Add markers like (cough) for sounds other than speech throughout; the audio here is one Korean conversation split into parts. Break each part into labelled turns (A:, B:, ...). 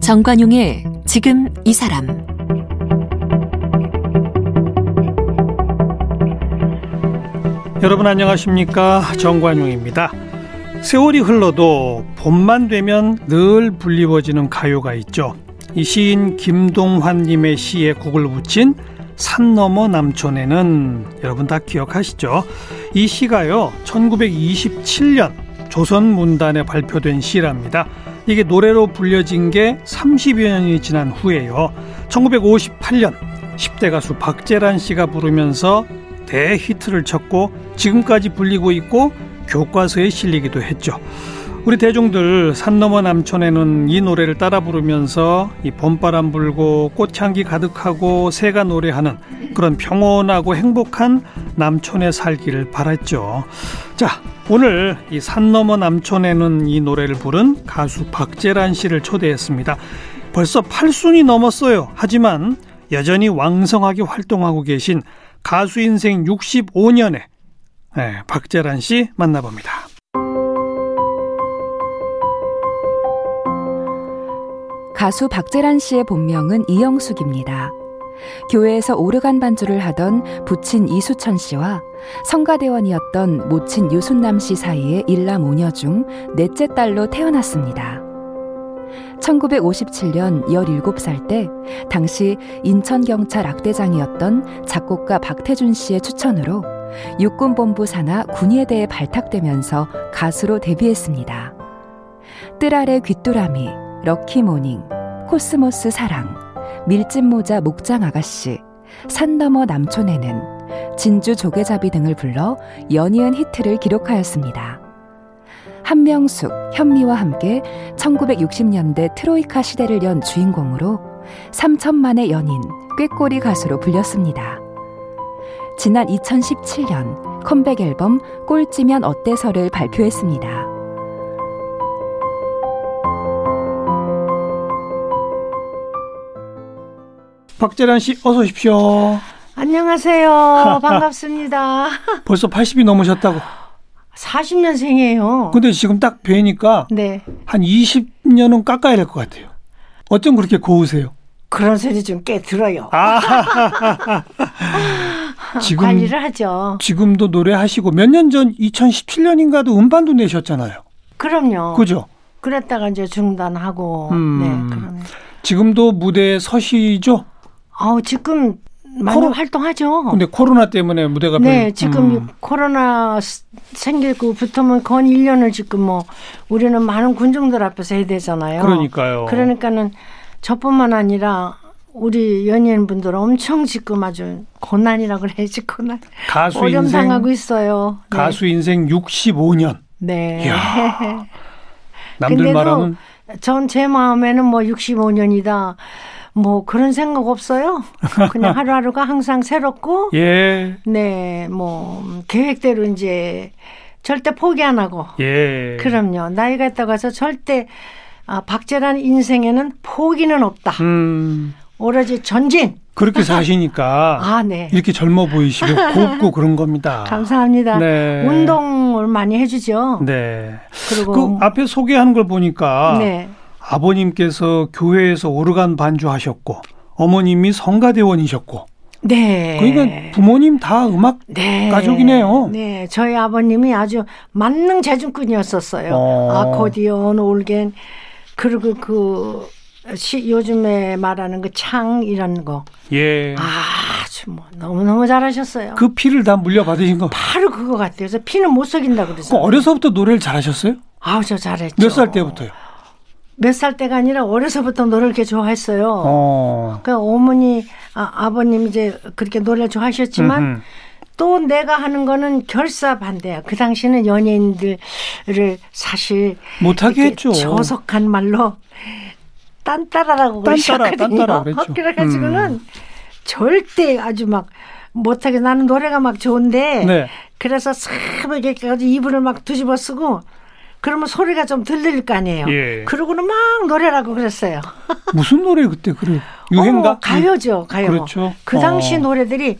A: 정관용의 지금 이 사람
B: 여러분 안녕하십니까 정관용입니다. 세월이 흘러도 봄만 되면 늘 불리워지는 가요가 있죠. 이 시인 김동환님의 시에 곡을 붙인 산 너머 남촌에는 여러분 다 기억하시죠? 이 시가요 1927년 조선 문단에 발표된 시랍니다. 이게 노래로 불려진 게 30여 년이 지난 후에요. 1958년 10대 가수 박재란 씨가 부르면서 대히트를 쳤고 지금까지 불리고 있고 교과서에 실리기도 했죠. 우리 대중들 산 너머 남촌에는 이 노래를 따라 부르면서 이 봄바람 불고 꽃향기 가득하고 새가 노래하는 그런 평온하고 행복한 남촌에 살기를 바랐죠. 자, 오늘 이 산 너머 남촌에는 이 노래를 부른 가수 박재란 씨를 초대했습니다. 벌써 8순이 넘었어요. 하지만 여전히 왕성하게 활동하고 계신 가수 인생 65년에 네, 박재란 씨 만나봅니다.
C: 가수 박재란 씨의 본명은 이영숙입니다. 교회에서 오르간 반주를 하던 부친 이수천 씨와 성가대원이었던 모친 유순남 씨 사이의 일남 오녀 중 넷째 딸로 태어났습니다. 1957년 17살 때 당시 인천경찰 악대장이었던 작곡가 박태준 씨의 추천으로 육군본부 산하 군예대에 발탁되면서 가수로 데뷔했습니다. 뜰 아래 귀뚜라미, 럭키모닝, 코스모스 사랑, 밀짚모자 목장 아가씨, 산 너머 남촌에는 진주 조개잡이 등을 불러 연이은 히트를 기록하였습니다. 한명숙, 현미와 함께 1960년대 트로이카 시대를 연 주인공으로 3천만의 연인, 꾀꼬리 가수로 불렸습니다. 지난 2017년 컴백 앨범 꼴찌면 어때서를 발표했습니다.
B: 박재란 씨 어서 오십시오.
D: 안녕하세요. (laughs) 반갑습니다.
B: 벌써 80이 넘으셨다고.
D: 40년생이에요.
B: 근데 지금 딱 뵈니까
D: 네.
B: 한 20년은 깎아야 될 것 같아요. 어쩜 그렇게 고우세요?
D: 그런 소리 좀 꽤 들어요.
B: 아. (laughs)
D: 지금 관리를 하죠.
B: 지금도 노래하시고 몇 년 전 2017년인가도 음반도 내셨잖아요.
D: 그럼요.
B: 그죠?
D: 그랬다가 이제 중단하고
B: 음.
D: 네.
B: 지금도 무대에 서시죠?
D: 아우 지금 많이 코로, 활동하죠.
B: 근데 코로나 때문에 무대가
D: 네, 별, 지금 음. 코로나 생기고 부터면 건 1년을 지금 뭐 우리는 많은 군중들 앞에서 해야 되잖아요.
B: 그러니까요.
D: 그러니까는 저뿐만 아니라 우리 연예인분들 엄청 지금 아주 고난이라 그래야지 고난.
B: 가수
D: 어려움
B: 인생
D: 당하고 있어요.
B: 네. 가수 인생 65년.
D: 네.
B: 이야, 남들 말하면
D: 전 제 마음에는 뭐 65년이다. 뭐 그런 생각 없어요. 그냥 (laughs) 하루하루가 항상 새롭고
B: 예.
D: 네, 뭐 계획대로 이제 절대 포기 안 하고.
B: 예.
D: 그럼요. 나이가 있다고 해서 절대 아, 박재란 인생에는 포기는 없다.
B: 음.
D: 오로지 전진.
B: 그렇게 사시니까 (laughs)
D: 아, 네.
B: 이렇게 젊어 보이시고 곱고 그런 겁니다. (laughs)
D: 감사합니다.
B: 네.
D: 운동을 많이 해주죠.
B: 네.
D: 그리고
B: 그 앞에 소개하는 걸 보니까
D: 네.
B: 아버님께서 교회에서 오르간 반주하셨고 어머님이 성가대원이셨고
D: 네.
B: 그러니까 부모님 다 음악
D: 네.
B: 가족이네요.
D: 네. 저희 아버님이 아주 만능 재중꾼이었었어요.
B: 어.
D: 아코디언, 올겐 그리고 그 시, 요즘에 말하는 그 창 이런 거.
B: 예.
D: 아주 뭐 너무너무 잘하셨어요.
B: 그 피를 다 물려받으신 거.
D: 바로 그거 같아요. 그래서 피는 못 속인다 그래서.
B: 그 어려서부터 노래를 잘하셨어요?
D: 아우 저 잘했죠.
B: 몇 살 때부터요?
D: 몇 살 때가 아니라 어려서부터 노래를 이렇게 좋아했어요.
B: 어.
D: 그러니까 어머니, 아, 아버님 이제 그렇게 노래를 좋아하셨지만
B: 음흠.
D: 또 내가 하는 거는 결사 반대야. 그 당시는 연예인들을 사실
B: 못하게 했죠.
D: 저속한 말로 딴따라라고
B: 딴따라. 딴따라 그랬죠. (laughs)
D: 그래가지고는
B: 음.
D: 절대 아주 막 못하게 나는 노래가 막 좋은데
B: 네.
D: 그래서 싹 이렇게 가지고 이불을 막 뒤집어 쓰고 그러면 소리가 좀 들릴 거 아니에요.
B: 예.
D: 그러고는 막 노래라고 그랬어요. (laughs)
B: 무슨 노래 그때 그래 유행가?
D: 어, 가요죠, 가요.
B: 그렇죠.
D: 그 당시
B: 어.
D: 노래들이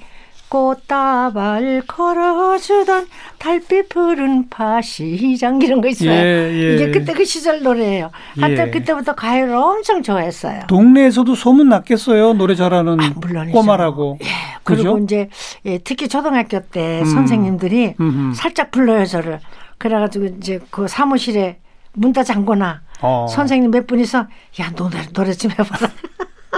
D: 꽃다발 걸어주던 달빛 푸른 파시장 이런 거 있어요.
B: 예, 예.
D: 이게 그때 그 시절 노래예요. 하여튼
B: 예.
D: 그때부터 가요를 엄청 좋아했어요.
B: 동네에서도 소문 났겠어요. 노래 잘하는
D: 아, 물론이죠.
B: 꼬마라고.
D: 예, 그리고
B: 그죠?
D: 이제 예, 특히 초등학교 때
B: 음.
D: 선생님들이
B: 음흠.
D: 살짝 불러요 저를. 그래가지고 이제 그 사무실에 문 다 잠거나
B: 어.
D: 선생님 몇 분이서 야 노래 노래 좀 해봐라.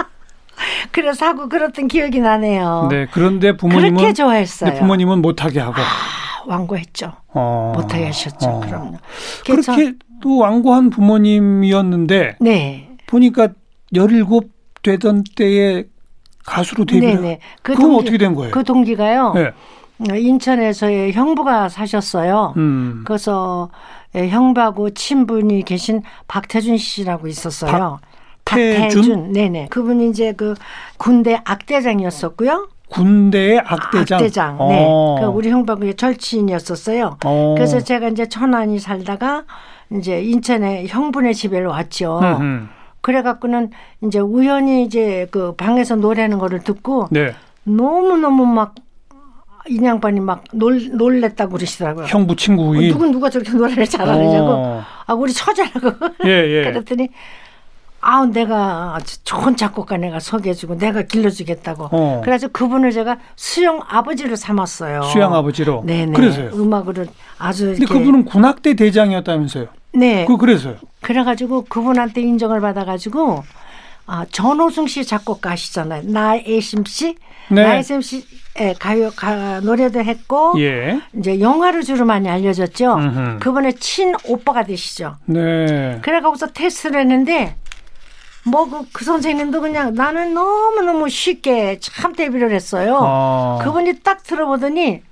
D: (laughs) 그래서 하고 그랬던 기억이 나네요.
B: 네, 그런데 부모님은
D: 그렇게 좋아했어요.
B: 네, 부모님은 못하게 하고
D: 아, 왕고했죠.
B: 어.
D: 못하게 하셨죠.
B: 어.
D: 그럼요.
B: 그렇게 또 완고한 부모님이었는데
D: 네.
B: 보니까 17 되던 때에 가수로 데뷔를
D: 네네.
B: 그 그건 어떻게 된 거예요?
D: 그 동기가요.
B: 네.
D: 인천에서의 형부가 사셨어요.
B: 음.
D: 그래서 예, 형부하고 친분이 계신 박태준 씨라고 있었어요.
B: 박태준?
D: 네네. 그분이 이제 그 군대 악대장이었었고요.
B: 군대의 악대장.
D: 악대장.
B: 어.
D: 네. 그 우리 형부하고 절친이었었어요.
B: 어.
D: 그래서 제가 이제 천안이 살다가 이제 인천에 형부네 집에 왔죠.
B: 음흠.
D: 그래갖고는 이제 우연히 이제 그 방에서 노래하는 거를 듣고
B: 네.
D: 너무 너무 막 인양반이 막 놀, 놀랬다고 그러시더라고요.
B: 형부 친구이.
D: 어, 누군 누가 저렇게 노래를 잘하느냐고.
B: 어.
D: 아, 우리 처자라고.
B: 예, (laughs) 예.
D: 그랬더니 아, 내가 좋은 작곡가 내가 소개해주고 내가 길러주겠다고.
B: 어.
D: 그래서 그분을 제가 수영 아버지로 삼았어요.
B: 수양 아버지로.
D: 네네.
B: 그래서요.
D: 음악으로 아주
B: 근데. 그분은 군악대 대장이었다면서요.
D: 네.
B: 그 그래서요.
D: 그래가지고 그분한테 인정을 받아가지고 아, 전호승 씨 작곡가 아시잖아요. 나애심 씨.
B: 네.
D: 나애심 씨 예, 가요 가, 노래도 했고
B: 예.
D: 이제 영화로 주로 많이 알려졌죠.
B: 음흠.
D: 그분의 친 오빠가 되시죠.
B: 네.
D: 그래가고서 테스트를 했는데 뭐그 선생님도 그냥 나는 너무 너무 쉽게 참 데뷔를 했어요.
B: 아.
D: 그분이 딱 들어보더니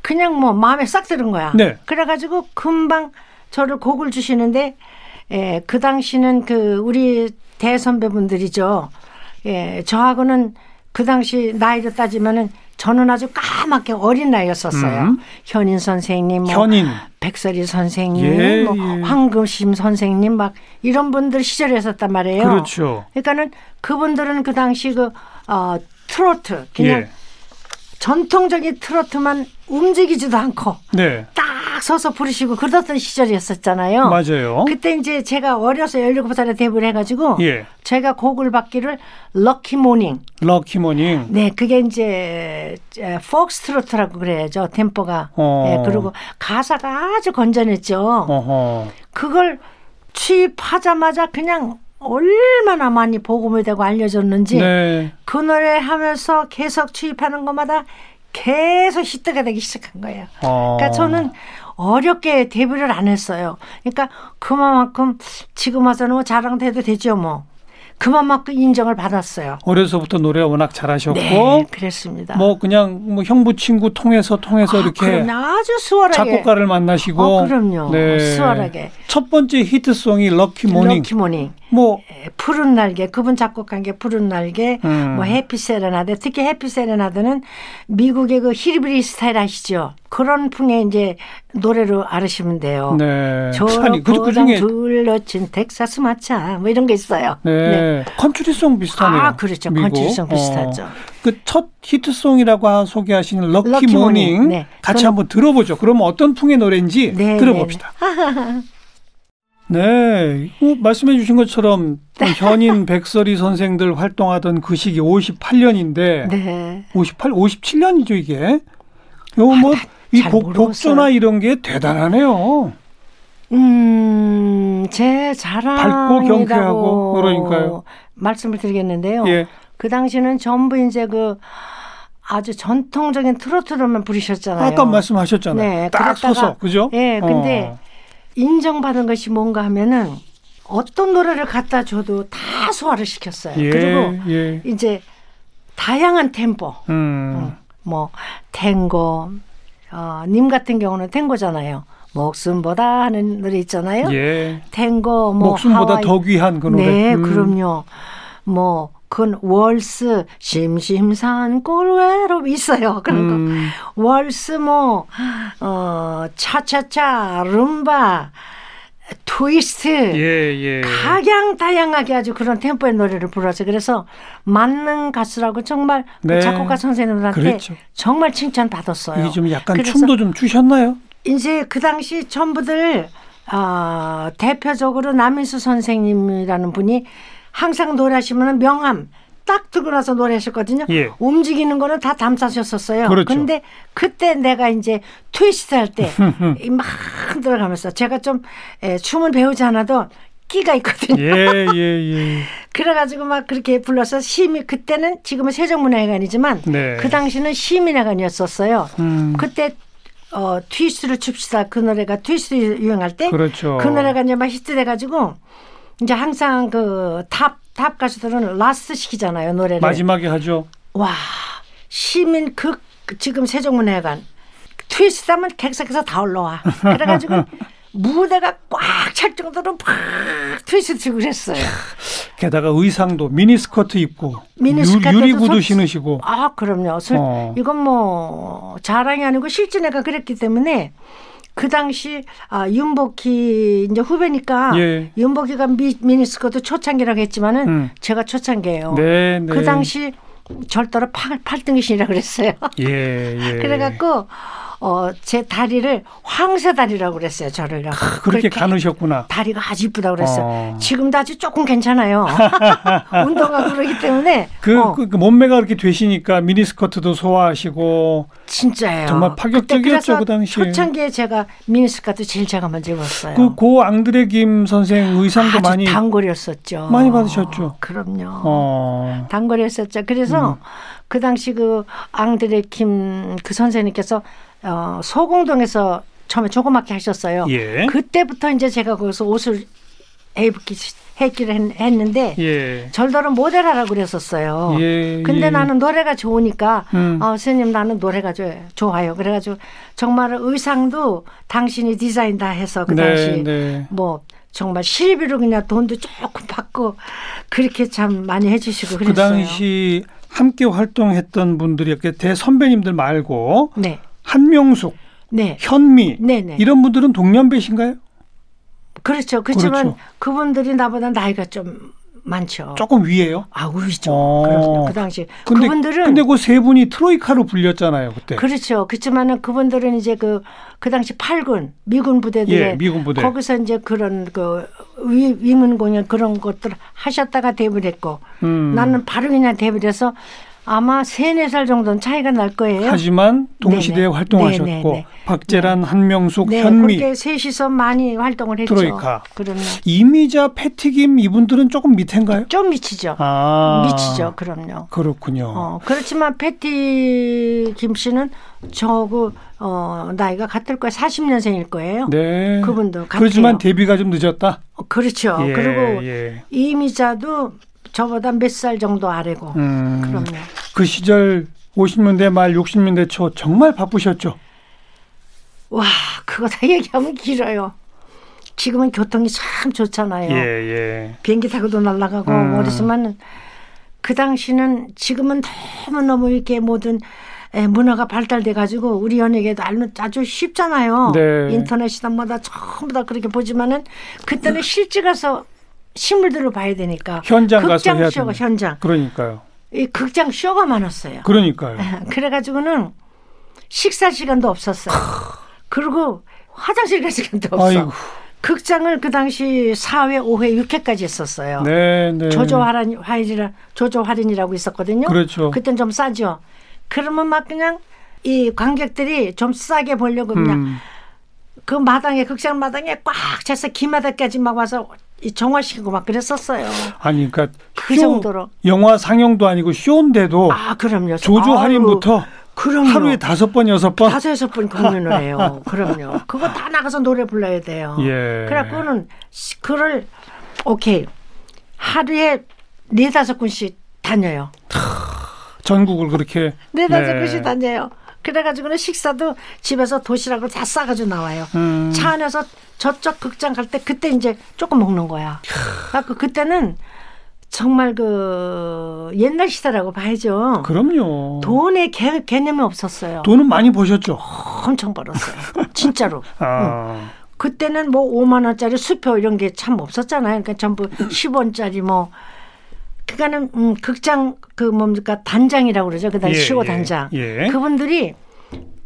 D: 그냥 뭐 마음에 싹 드는 거야.
B: 네.
D: 그래가지고 금방 저를 곡을 주시는데 예, 그 당시는 그 우리 대선배분들이죠. 예, 저하고는 그 당시 나이로 따지면은 저는 아주 까맣게 어린 나이였었어요.
B: 음.
D: 현인 선생님, 뭐
B: 현인.
D: 백설이 선생님,
B: 예,
D: 뭐
B: 예.
D: 황금심 선생님 막 이런 분들 시절에 있었단 말이에요.
B: 그렇죠.
D: 그러니까는 그분들은 그 당시 그 어, 트로트 그냥
B: 예.
D: 전통적인 트로트만 움직이지도 않고
B: 네.
D: 딱 서서 부르시고 그러던 시절이었었잖아요.
B: 맞아요.
D: 그때 이제 제가 어려서 17살에 데뷔를 해가지고
B: 예.
D: 제가 곡을 받기를 럭키 모닝.
B: 럭키 모닝.
D: 네, 그게 이제 폭스 트로트라고 그래야죠. 템포가.
B: 어.
D: 네, 그리고 가사가 아주 건전했죠.
B: 어허.
D: 그걸 취입하자마자 그냥 얼마나 많이 복음이 되고 알려졌는지
B: 네.
D: 그 노래 하면서 계속 취입하는 것마다 계속 히트가 되기 시작한 거예요.
B: 어.
D: 그러니까 저는 어렵게 데뷔를 안 했어요. 그러니까 그만큼 지금 와서는 뭐 자랑도 해도 되죠 뭐. 그만큼 인정을 받았어요.
B: 어려서부터 노래 워낙 잘하셨고
D: 네, 그랬습니다.
B: 뭐 그냥 뭐 형부 친구 통해서 통해서
D: 아,
B: 이렇게.
D: 아주 수월하게
B: 작곡가를 만나시고
D: 어, 그럼요. 수월하게.
B: 첫 번째 히트송이 럭키 모닝.
D: 럭키 모닝.
B: 뭐
D: 에, 푸른 날개 그분 작곡한 게 푸른 날개
B: 음.
D: 뭐 해피 세레나데 특히 해피 세레나데는 미국의 그 힐빌리 스타일 아시죠 그런 풍의 이제 노래로 알으시면 돼요
B: 네. (laughs) 아니 그, 그 중에
D: 둘러친 텍사스 마차 뭐 이런 게 있어요
B: 네. 컨트리송 비슷하네요.
D: 아, 그렇죠.
B: 미국.
D: 컨트리송 비슷하죠.
B: 그첫 히트송이라고 소개하시는 럭키,
D: 럭키
B: 모닝,
D: 모닝. 네.
B: 같이
D: 그건-
B: 한번 들어보죠. 그러면 어떤 풍의 노래인지
D: 네,
B: 들어봅시다. (laughs) 네, 뭐 말씀해 주신 것처럼 또 현인 (laughs) 백설희 선생들 활동하던 그 시기 58년인데
D: 네.
B: 58, 57년이죠 이게.
D: 요뭐이잘
B: 곡. 곡조나 이런 게 대단하네요.
D: 음, 제 자랑이라고
B: 경쾌하고 그러니까요.
D: 말씀을 드리겠는데요.
B: 예.
D: 그 당시는 전부 이제 그 아주 전통적인 트로트로만 부르셨잖아요.
B: 아까 말씀하셨잖아요.
D: 네,
B: 딱
D: 그랬다가-
B: 서서 그죠?
D: 예, 근데
B: 어.
D: 인정받은 것이 뭔가 하면은 어떤 노래를 갖다 줘도 다 소화를 시켰어요.
B: 예,
D: 그리고
B: 예.
D: 이제 다양한 템포,
B: 음.
D: 뭐 탱고, 어, 님 같은 경우는 탱고잖아요. 목숨보다 하는 노래 있잖아요.
B: 예.
D: 탱고, 뭐
B: 목숨보다
D: 하와이-
B: 더 귀한 그 노래.
D: 네,
B: 음.
D: 그럼요. 뭐 그건 월스 심심산 꼴외로 있어요. 그런 거.
B: 음.
D: 월스 뭐 어, 차차차 룸바 트위스트
B: 예, 예.
D: 각양다양하게 아주 그런 템포의 노래를 불러서 그래서 맞는 가수라고 정말 그
B: 네.
D: 작곡가 선생님들한테
B: 그랬죠.
D: 정말 칭찬 받았어요.
B: 이게 좀 약간 춤도 좀 추셨나요?
D: 이제 그 당시 전부들 어, 대표적으로 남인수 선생님이라는 분이 항상 노래하시면 명함 딱 들고 나서 노래하셨거든요.
B: 예.
D: 움직이는 거는 다 담사셨었어요.
B: 그렇죠.
D: 근데 그때 내가 이제 트위스트 할 때 (laughs) 막 들어가면서 제가 좀 에, 춤을 배우지 않아도 끼가 있거든요.
B: 예, 예, 예. (laughs)
D: 그래가지고 막 그렇게 불러서 시민 그때는 지금은 세종문화회관이지만
B: 네.
D: 그 당시는 시민회관이었었어요.
B: 음.
D: 그때 어 트위스트를 춥시다 그 노래가 트위스트 유행할 때
B: 그렇죠.
D: 그 노래가 이제 막 히트돼가지고 이제 항상 그 탑 탑 가수들은 last 시키잖아요 노래를.
B: 마지막에 하죠.
D: 와 시민 극 지금 세종문화회관 트위스트 하면 객석에서 다 올라와. 그래가지고 (laughs) 무대가 꽉 찰 정도로 팍 트위스트 추고 그랬어요.
B: 게다가 의상도 미니스커트 입고
D: 미니스커트도
B: 유, 리 구두
D: 속-
B: 신으시고
D: 아, 그럼요. 솔-
B: 어.
D: 이건 뭐 자랑이 아니고 실제 내가 그랬기 때문에 그 당시 아, 윤복희 이제 후배니까
B: 예.
D: 윤복희가 미, 미니스커트 초창기라고 했지만은
B: 음.
D: 제가 초창기예요.
B: 네, 네.
D: 그 당시 절대로 팔, 팔등이신이라 그랬어요.
B: 예, 예. (laughs)
D: 그래갖고 어, 제 다리를 황새 다리라고 그랬어요. 저를요.
B: 그렇게
D: 그렇게
B: 가누셨구나.
D: 다리가 아주 이쁘다고 그랬어요.
B: 어.
D: 지금도 아주 조금 괜찮아요. (laughs) (laughs) 운동하고 그러기 때문에
B: 그,
D: 어,
B: 그, 그 몸매가 그렇게 되시니까 미니스커트도 소화하시고
D: 진짜예요.
B: 정말 파격적이었죠,
D: 그
B: 당시에.
D: 초창기에 제가 미니스커트 제일 제가 먼저 입었어요.
B: 그 고 앙드레 김 선생 의상도 많이
D: 단골이었었죠.
B: 많이 받으셨죠?
D: 그럼요.
B: 어.
D: 단골이었었죠. 그래서
B: 음.
D: 그 당시 그 앙드레 김 그 선생님께서 어, 소공동에서 처음에 조그맣게 하셨어요.
B: 예.
D: 그때부터 이제 제가 거기서 옷을 해입기 했기를 했- 했는데
B: 예.
D: 절더러 모델하라고 그랬었어요.
B: 예,
D: 근데
B: 예.
D: 나는 노래가 좋으니까
B: 음.
D: 어, 선생님 나는 노래가 좋- 좋아요. 그래가지고 정말 의상도 당신이 디자인 다 해서 그
B: 네,
D: 당시
B: 네.
D: 뭐 정말 실비로 그냥 돈도 조금 받고 그렇게 참 많이 해주시고
B: 그
D: 그랬어요.
B: 당시 함께 활동했던 분들이 이렇게 대선배님들 말고
D: 네,
B: 한명숙,
D: 네,
B: 현미
D: 네, 네.
B: 이런 분들은 동년배신가요?
D: 그렇죠. 그렇지만
B: 그렇죠.
D: 그분들이 나보다 나이가 좀 많죠.
B: 조금 위에요.
D: 아, 우리죠.
B: 어.
D: 그럼요. 그 당시
B: 근데
D: 그분들은
B: 근데 그 세 분이 트로이카로 불렸잖아요, 그때.
D: 그렇죠. 그렇지만은 그분들은 이제 그, 그 당시 8군, 미군 부대들에
B: 예, 미군 부대.
D: 거기서 이제 그런 그 위, 위문 공연 그런 것들 하셨다가 데뷔를 했고
B: 음.
D: 나는 바로 그냥 데뷔를 해서 아마 세네 살 정도는 차이가 날 거예요.
B: 하지만 동시대에
D: 네네.
B: 활동하셨고
D: 네네네.
B: 박재란, 한명숙,
D: 네,
B: 현미,
D: 그렇게 셋이서 많이 활동을 했죠.
B: 트로이카.
D: 그럼요.
B: 이미자, 패티김 이분들은 조금 밑인가요?
D: 좀 미치죠.
B: 아.
D: 미치죠. 그럼요.
B: 그렇군요.
D: 어, 그렇지만 패티 김 씨는 저하고 어, 나이가 같을 거예요. 40년생일 거예요.
B: 네.
D: 그분도 같아요.
B: 그렇지만 데뷔가 좀 늦었다.
D: 어, 그렇죠.
B: 예,
D: 그리고
B: 예.
D: 이미자도 저보다 몇 살 정도 아래고.
B: 음.
D: 그럼요.
B: 그 시절 50년대 말 60년대 초 정말 바쁘셨죠.
D: 와, 그거 다 얘기하면 길어요. 지금은 교통이 참 좋잖아요.
B: 예, 예.
D: 비행기 타고도 날아가고
B: 음.
D: 그렇지만 그 당시는 지금은 너무너무 이렇게 모든 에, 문화가 발달돼 가지고 우리 연예계도 아주 쉽잖아요.
B: 네.
D: 인터넷이다 뭐다 전부 다 그렇게 보지만은 그때는 실제 가서 실물들을 봐야 되니까
B: 현장 가서
D: 극장
B: 해야
D: 쇼가. 현장
B: 그러니까요.
D: 이 극장 쇼가 많았어요.
B: 그러니까요. (laughs)
D: 그래가지고는 식사 시간도 없었어요. 그리고 화장실 갈 시간도 없어.
B: 아이고.
D: 극장을 그 당시 4회, 5회, 6회까지 했었어요.
B: 네, 네.
D: 조조 할인, 할인이라 조조 할인이라고 있었거든요.
B: 그렇죠.
D: 그땐 좀 싸죠. 그러면 막 그냥 이 관객들이 좀 싸게 보려고 그냥
B: 음.
D: 그 마당에 극장 마당에 꽉 차서 기마다까지 막 와서 이 정화시키고 막 그랬었어요.
B: 아니 그러니까
D: 그
B: 쇼,
D: 정도로.
B: 영화 상영도 아니고 쇼인데도
D: 아 그럼요.
B: 조조 할인부터
D: 그럼요.
B: 하루에 다섯 번 여섯 번.
D: 다섯 여섯 번 공연을 해요. 그럼요. 그거 다 나가서 노래 불러야 돼요.
B: 예.
D: 그래갖고는 시- 그를 오케이 하루에 네 다섯 군씩 다녀요.
B: 전국을 그렇게.
D: 네 다섯
B: 네.
D: 군씩 다녀요. 그래가지고는 식사도 집에서 도시락을 다 싸가지고 나와요.
B: 음.
D: 차 안에서 저쪽 극장 갈 때 그때 이제 조금 먹는 거야. 그래갖고 그때는 정말 그 옛날 시대라고 봐야죠.
B: 그럼요.
D: 돈의 개, 개념이 없었어요.
B: 돈은 많이 버셨죠.
D: 엄청 벌었어요. 진짜로. (laughs)
B: 아.
D: 그때는 뭐 5만 원짜리 수표 이런 게 참 없었잖아요. 그러니까 전부 10원짜리 뭐 그러니까는 음, 극장 그 뭡니까 단장이라고 그러죠. 그다음
B: 예,
D: 시고
B: 예,
D: 단장.
B: 예.
D: 그분들이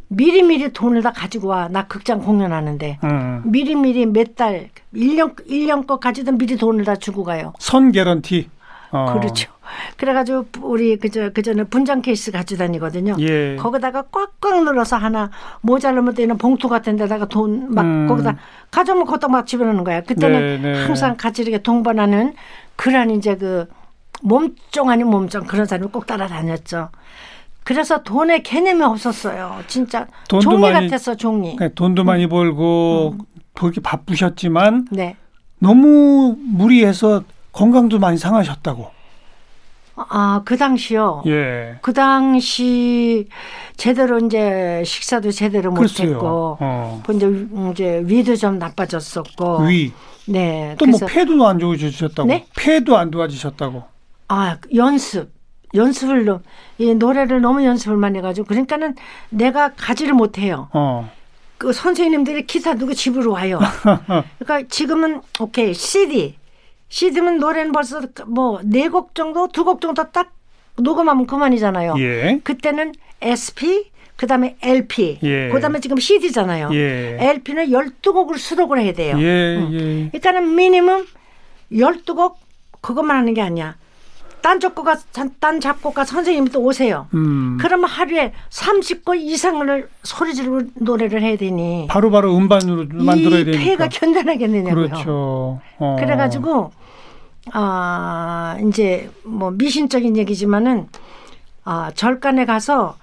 D: 미리미리 돈을 다 가지고 와. 나 극장 공연하는데.
B: 음.
D: 미리미리 몇 달, 1년, 1년 거 가지던 미리 돈을 다 주고 가요.
B: 선 개런티. 어.
D: 그렇죠. 그래가지고 우리 그저 그전에 분장 케이스 가지고 다니거든요.
B: 예.
D: 거기다가 꽉꽉 눌러서 하나 모자르면 되는 봉투 같은 데다가 돈막
B: 음.
D: 거기다 가져오면 거기다 막 집어넣는 거야. 그때는
B: 네, 네.
D: 항상 같이 이렇게 동반하는 그런 이제 그 몸종 아닌 몸종 그런 사람이 꼭 따라다녔죠. 그래서 돈의 개념이 없었어요. 진짜
B: 돈도
D: 종이
B: 많이-
D: 같았어 종이.
B: 그러니까 돈도 많이 벌고 그렇게 바쁘셨지만
D: 네.
B: 너무 무리해서 건강도 많이 상하셨다고.
D: 아 그 당시요.
B: 예.
D: 그 당시 제대로 이제 식사도 제대로. 못했고,
B: 어.
D: 그 이제 이제 위도 좀 나빠졌었고,
B: 위.
D: 네.
B: 또 뭐 폐도 안 좋아지셨다고.
D: 네?
B: 폐도 안 좋아지셨다고.
D: 아 연습, 연습을 너무 이 노래를 너무 연습을 많이 해가지고 그러니까는 내가 가지를 못해요.
B: 어.
D: 그 선생님들이 기사 누구 집으로 와요. (laughs) 그러니까 지금은 오케이 CD, CD면 노래는 벌써 뭐 네 곡 정도, 두 곡 정도 딱 녹음하면 그만이잖아요.
B: 예.
D: 그때는 SP, 그 다음에 LP,
B: 예.
D: 그 다음에 지금 CD잖아요.
B: 예.
D: LP는 12곡을 수록을 해야 돼요.
B: 예, 예.
D: 일단은 미니멈 12곡 그것만 하는 게 아니야. 딴 작곡가 딴 작곡가 선생님이 또 오세요.
B: 음.
D: 그러면 하루에 30곡 이상을 소리 지르고 노래를 해야 되니
B: 바로바로 음반으로 만들어야
D: 이
B: 되니까.
D: 폐가 견뎌나겠느냐고요.
B: 그렇죠. 어.
D: 그래가지고 아 이제 뭐 미신적인 얘기지만은 아 절간에 가서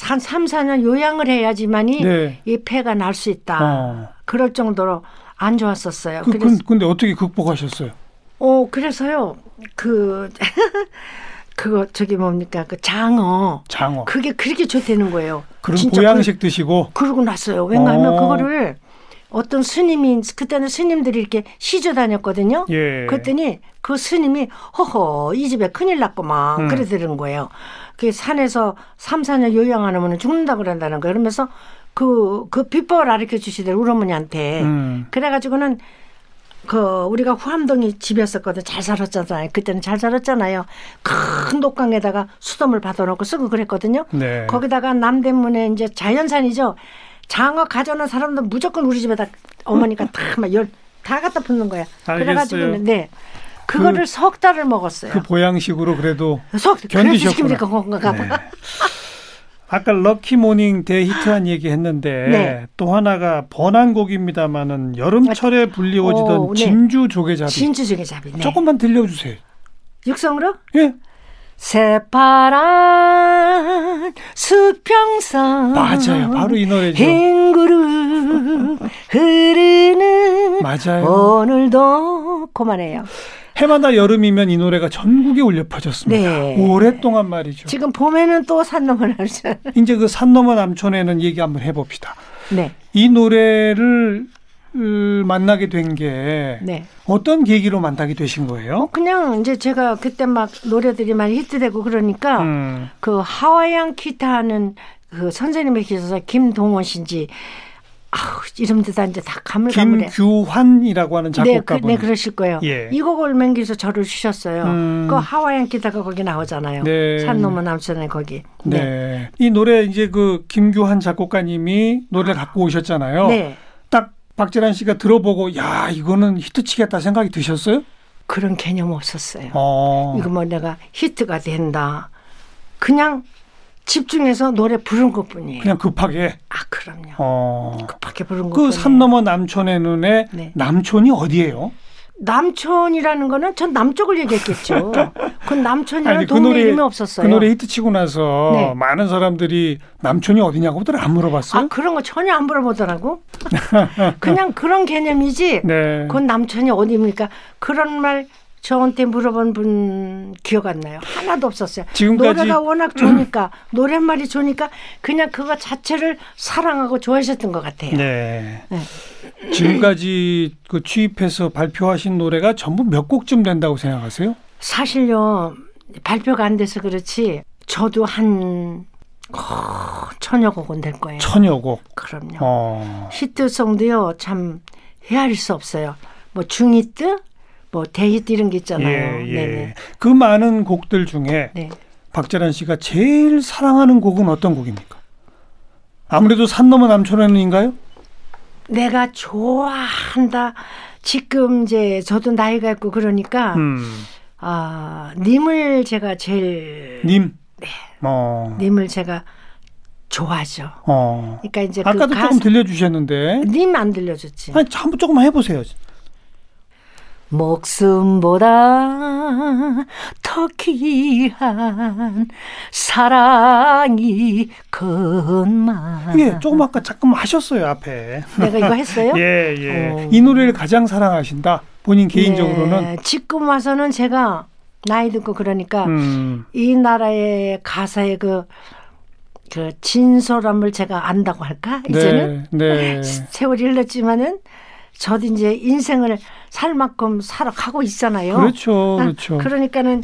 D: 한 3, 4년 요양을 해야지만이
B: 네.
D: 이 폐가 날 수 있다.
B: 어.
D: 그럴 정도로 안 좋았었어요.
B: 그,
D: 그래서
B: 근- 근데 어떻게 극복하셨어요?
D: 어 그래서요 그 (laughs) 그거 저기 뭡니까 그 장어
B: 장어.
D: 그게 그렇게 좋다는 거예요. 진짜
B: 보양식 드시고.
D: 그, 그러고 났어요. 왜냐하면
B: 어.
D: 그거를 어떤 스님이 그때는 스님들이 이렇게 시주 다녔거든요.
B: 예.
D: 그랬더니 그 스님이 허허 이 집에 큰일 났구만
B: 음.
D: 그러더는 거예요. 그 산에서 3, 4년 요양 안 하면 죽는다 그런다는 거예요. 그러면서 그, 그 비법을 가르쳐 주시더라고 우리 어머니한테.
B: 음.
D: 그래가지고는 그 우리가 후암동이 집이었었거든. 잘 살았잖아요. 그때는 잘 살았잖아요. 큰 녹강에다가 수돗물 받아놓고 쓰고 그랬거든요.
B: 네.
D: 거기다가 남대문에 이제 자연산이죠. 장어 가져오는 사람들 무조건 우리 집에다 어머니가 다막열다 (laughs) 갖다 붓는 거야.
B: 알겠어요.
D: 그래가지고는 네 그거를 석 달을 먹었어요.
B: 그 보양식으로 그래도
D: 석 그래서
B: 견디셨구나.
D: 시킵니까 건가
B: 네. (laughs)
D: 봐.
B: 아까 럭키 모닝 대히트한 얘기 했는데
D: 네.
B: 또 하나가 번안곡입니다마는 여름철에 불리워지던
D: 오, 네.
B: 진주 조개잡이
D: 진주 조개잡이. 네.
B: 조금만 들려주세요.
D: 육성으로
B: 예,
D: 새파란 수평선
B: 맞아요. 바로 이 노래죠.
D: 흰 구름 흐르는
B: 맞아요.
D: 오늘도 그만해요.
B: 해마다 여름이면 이 노래가 전국에 울려 퍼졌습니다.
D: 네.
B: 오랫동안 말이죠.
D: 지금 봄에는 또 산 넘어 날잖아.
B: 이제 그산 너머 남촌에는 얘기 한번 해봅시다.
D: 네,
B: 이 노래를 으, 만나게 된게
D: 네.
B: 어떤 계기로 만나게 되신 거예요?
D: 그냥 이제 제가 그때 막 노래들이 많이 히트되고 그러니까
B: 음,
D: 그 하와이안 기타 하는 그 선생님이 계셔서 김동원 씨인지 아우 이름도 다 이제 다 가물가물해.
B: 김규환이라고 하는
D: 네, 그,
B: 작곡가분.
D: 네, 그러실 거예요.
B: 예.
D: 이 곡을 맹기서 저를 주셨어요.
B: 음.
D: 그 하와이안 기타가 거기 나오잖아요.
B: 네.
D: 산 넘어 남천에 거기.
B: 네.
D: 네.
B: 이 노래 이제 그 김규환 작곡가님이 노래를 갖고 오셨잖아요.
D: 네.
B: 딱 박재란 씨가 들어보고 야 이거는 히트치겠다 생각이 드셨어요?
D: 그런 개념 없었어요.
B: 어.
D: 이거 뭐 내가 히트가 된다. 그냥 집중해서 노래 부른 것 뿐이에요.
B: 그냥 급하게.
D: 아, 그럼요.
B: 어.
D: 급하게 부른
B: 것그
D: 뿐이에요.
B: 산 너머 남촌의 눈에
D: 네.
B: 남촌이 어디예요?
D: 남촌이라는 거는 전 남쪽을 얘기했겠죠. (laughs) 그 남촌이라는
B: 아니, 그
D: 동네
B: 노래-
D: 이름이 없었어요.
B: 그 노래 히트치고 나서
D: 네.
B: 많은 사람들이 남촌이 어디냐고들 안 물어봤어요?
D: 아, 그런 거 전혀 안 물어보더라고. (laughs) 그냥 그런 개념이지.
B: 네.
D: 그건 남촌이 어디입니까? 그런 말 저한테 물어본 분 기억 안 나요. 하나도 없었어요.
B: 지금까지-
D: 노래가 워낙 좋으니까 노랫말이 좋으니까 그냥 그거 자체를 사랑하고 좋아하셨던 것 같아요.
B: 네.
D: 네.
B: 지금까지 그 취입해서 발표하신 노래가 전부 몇 곡쯤 된다고 생각하세요?
D: 사실요 발표가 안 돼서 그렇지 저도 한 어, 천여 곡은 될 거예요.
B: 천여 곡.
D: 그럼요.
B: 어.
D: 히트송도요 참 헤아릴 수 없어요. 뭐 중히트, 뭐 대히트 이런 게 있잖아요.
B: 예, 예.
D: 네네.
B: 그 많은 곡들 중에
D: 네.
B: 박재란 씨가 제일 사랑하는 곡은 어떤 곡입니까? 아무래도 산 넘어 남촌에는인가요?
D: 내가 좋아한다. 지금 이제 저도 나이가 있고 그러니까
B: 음.
D: 아 님을 제가 제일
B: 님. 어.
D: 님을 제가 좋아하죠.
B: 어.
D: 그러니까 이제 그
B: 아까도 조금
D: 가수
B: 들려주셨는데.
D: 님 안 들려줬지.
B: 아니, 한번 조금만 해보세요.
D: 목숨보다 더 귀한 사랑이 건만.
B: 예, 조금 아까 잠깐만 하셨어요 앞에.
D: 내가 이거 (laughs) 했어요?
B: 예, 예.
D: 어.
B: 이 노래를 가장 사랑하신다. 본인 개인적으로는.
D: 네, 지금 와서는 제가 나이 듣고 그러니까
B: 음.
D: 이 나라의 가사의 그, 그 진솔함을 제가 안다고 할까? 이제는
B: 네, 네. (laughs)
D: 세월이 흘렀지만은 저도 이제 인생을 살 만큼 살아가고 있잖아요.
B: 그렇죠,
D: 아,
B: 그렇죠.
D: 그러니까는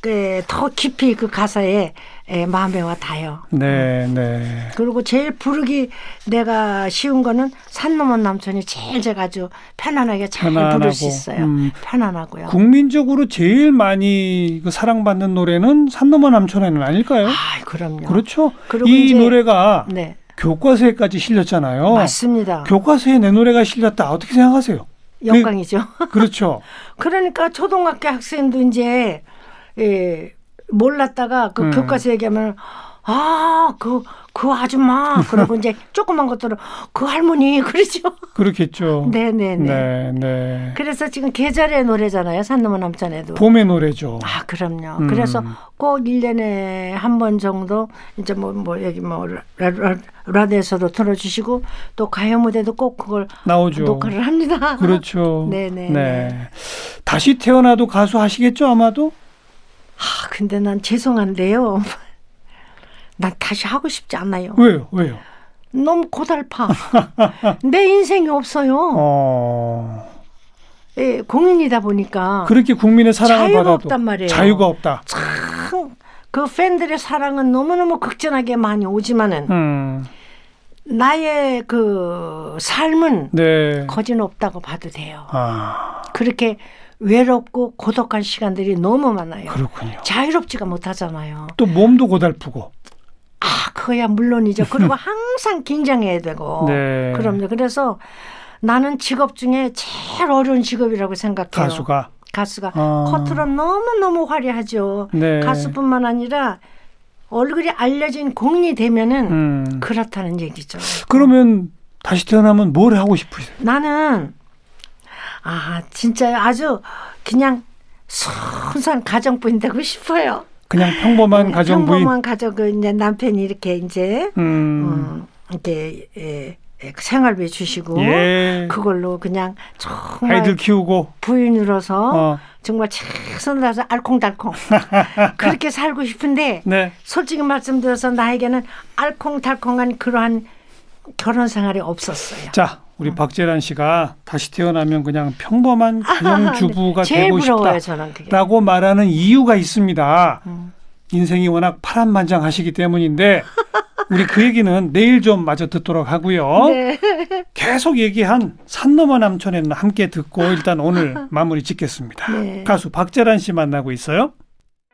D: 그, 더 깊이 그 가사에 에, 마음에 와 닿아요.
B: 네, 네.
D: 그리고 제일 부르기 내가 쉬운 거는 산 넘은 남촌이 제일 제가 아주 편안하게 잘
B: 편안하고,
D: 부를 수 있어요.
B: 음.
D: 편안하고요.
B: 국민적으로 제일 많이 그 사랑받는 노래는 산 넘어 남촌에는 아닐까요?
D: 아, 그럼요.
B: 그렇죠.
D: 그리고
B: 이 노래가
D: 네,
B: 교과서에까지 실렸잖아요.
D: 맞습니다.
B: 교과서에 내 노래가 실렸다. 어떻게 생각하세요?
D: 영광이죠. (laughs)
B: 그 렇죠. (laughs)
D: 그러니까 초등학교 학생도 이제 예, 몰랐다가 그
B: 음.
D: 교과서 얘기하면 아, 그, 그 아줌마. 그리고 이제 (laughs) 조그만 것들은 그 할머니. (laughs) 그러죠.
B: 그렇겠죠.
D: 네네네.
B: 네, 네.
D: 그래서 지금 계절의 노래잖아요. 산 넘어 남천에도.
B: 봄의 노래죠.
D: 아, 그럼요.
B: 음.
D: 그래서 꼭 1년에 한 번 정도 이제 뭐, 뭐, 여기 뭐, 라, 라, 라디오에서도 틀어주시고 또 가요 무대도 꼭 그걸
B: 나오죠.
D: 녹화를 합니다. (laughs)
B: 그렇죠.
D: 네네.
B: 네. 다시 태어나도 가수 하시겠죠, 아마도?
D: 아, 근데 난 죄송한데요. 난 다시 하고 싶지 않아요.
B: 왜요? 왜요?
D: 너무 고달파. (laughs) 내 인생이 없어요.
B: 어.
D: 예, 공인이다 보니까
B: 그렇게 국민의 사랑을
D: 자유가
B: 받아도
D: 없단 말이에요.
B: 자유가 없다.
D: 참 그 팬들의 사랑은 너무너무 극진하게 많이 오지만은
B: 음.
D: 나의 그 삶은
B: 네.
D: 거진 없다고 봐도 돼요.
B: 아,
D: 그렇게 외롭고 고독한 시간들이 너무 많아요.
B: 그렇군요.
D: 자유롭지가 못하잖아요.
B: 또 몸도 고달프고.
D: 아, 그거야 물론이죠. 그리고 (laughs) 항상 긴장해야 되고.
B: 네.
D: 그럼요. 그래서 나는 직업 중에 제일 어려운 직업이라고 생각해요.
B: 가수가.
D: 가수가.
B: 아.
D: 겉으로 너무 너무 화려하죠.
B: 네.
D: 가수뿐만 아니라 얼굴이 알려진 공이 되면은
B: 음.
D: 그렇다는 얘기죠.
B: 그러면 다시 태어나면 뭘 하고 싶으세요?
D: 나는 아 진짜 아주 그냥 순수한 가정부인 되고 싶어요.
B: 그냥 평범한 가정 부인.
D: 네, 평범한 가족 이제 남편이 이렇게 이제
B: 음.
D: 음, 이렇게 예, 예, 생활비 주시고
B: 예.
D: 그걸로 그냥 정말
B: 아이들 키우고.
D: 부인으로서
B: 어.
D: 정말 최선을 다해서 알콩달콩 (laughs) 그렇게 살고 싶은데
B: 네.
D: 솔직히 말씀드려서 나에게는 알콩달콩한 그러한 결혼 생활이 없었어요.
B: 자, 우리 박재란 씨가 다시 태어나면 그냥 평범한 가정 주부가
D: 네.
B: 되고
D: 부러워요 저는 그게.
B: 싶다라고 말하는 이유가 있습니다.
D: 음.
B: 인생이 워낙 파란만장하시기 때문인데 (laughs) 우리 그 얘기는 내일 좀 마저 듣도록 하고요.
D: 네.
B: 계속 얘기한 산 넘어 남촌에는 함께 듣고 일단 오늘 (laughs) 마무리 짓겠습니다.
D: 네.
B: 가수 박재란 씨 만나고 있어요.